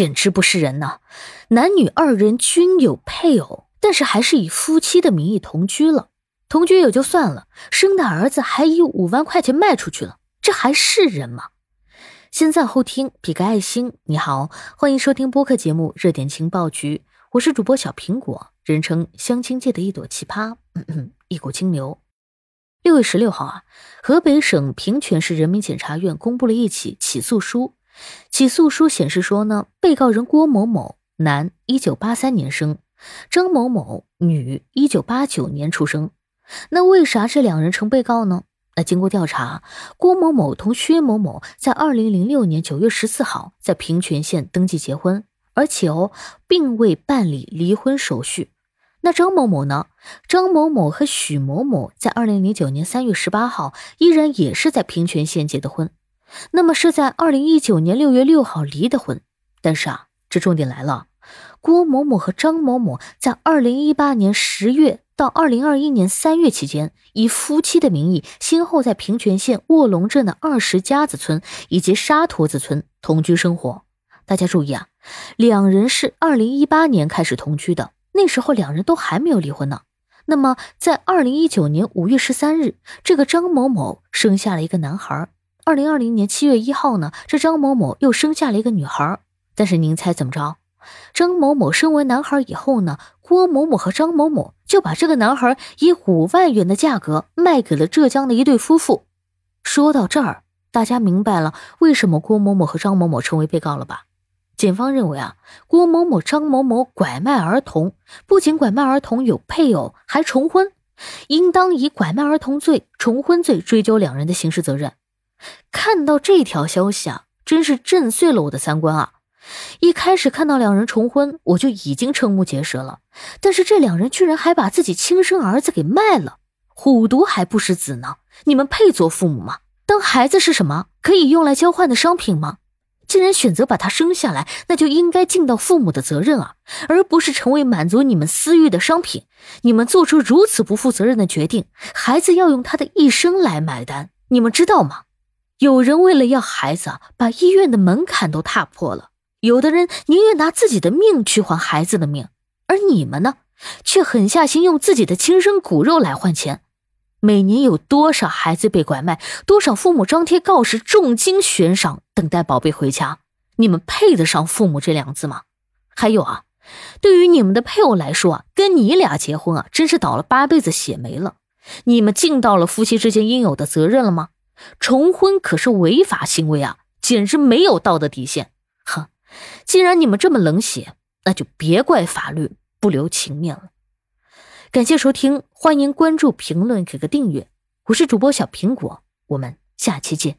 简直不是人呐！男女二人均有配偶，但是还是以夫妻的名义同居了。同居也就算了，生的儿子还以五万块钱卖出去了，这还是人吗？先赞后听，比个爱心。你好，欢迎收听播客节目《热点情报局》，我是主播小苹果，人称相亲界的一朵奇葩，嗯 嗯一股清流。六月十六号啊，河北省平泉市人民检察院公布了一起起诉书。起诉书显示说呢，被告人郭某某，男，一九八三年生；张某某，女，一九八九年出生。那为啥这两人成被告呢？那经过调查，郭某某同薛某某在二零零六年九月十四号在平泉县登记结婚，而且哦，并未办理离婚手续。那张某某呢？张某某和许某某在二零零九年三月十八号依然也是在平泉县结的婚。那么是在二零一九年六月六号离的婚，但是啊，这重点来了，郭某某和张某某在二零一八年十月到二零二一年三月期间，以夫妻的名义，先后在平泉县卧龙镇的二十家子村以及沙坨子村同居生活。大家注意啊，两人是二零一八年开始同居的，那时候两人都还没有离婚呢。那么在二零一九年五月十三日，这个张某某生下了一个男孩。二零二零年七月一号呢，这张某某又生下了一个女孩。但是您猜怎么着？张某某生完男孩以后呢，郭某某和张某某就把这个男孩以五万元的价格卖给了浙江的一对夫妇。说到这儿，大家明白了为什么郭某某和张某某成为被告了吧？检方认为啊，郭某某、张某某拐卖儿童，不仅拐卖儿童有配偶，还重婚，应当以拐卖儿童罪、重婚罪追究两人的刑事责任。看到这条消息啊，真是震碎了我的三观啊！一开始看到两人重婚，我就已经瞠目结舌了。但是这两人居然还把自己亲生儿子给卖了，虎毒还不食子呢！你们配做父母吗？当孩子是什么？可以用来交换的商品吗？既然选择把他生下来，那就应该尽到父母的责任啊，而不是成为满足你们私欲的商品。你们做出如此不负责任的决定，孩子要用他的一生来买单，你们知道吗？有人为了要孩子，把医院的门槛都踏破了；有的人宁愿拿自己的命去换孩子的命，而你们呢，却狠下心用自己的亲生骨肉来换钱。每年有多少孩子被拐卖，多少父母张贴告示、重金悬赏，等待宝贝回家？你们配得上“父母”这两个字吗？还有啊，对于你们的配偶来说啊，跟你俩结婚啊，真是倒了八辈子血霉了。你们尽到了夫妻之间应有的责任了吗？重婚可是违法行为啊，简直没有道德底线！哼，既然你们这么冷血，那就别怪法律不留情面了。感谢收听，欢迎关注、评论、给个订阅。我是主播小苹果，我们下期见。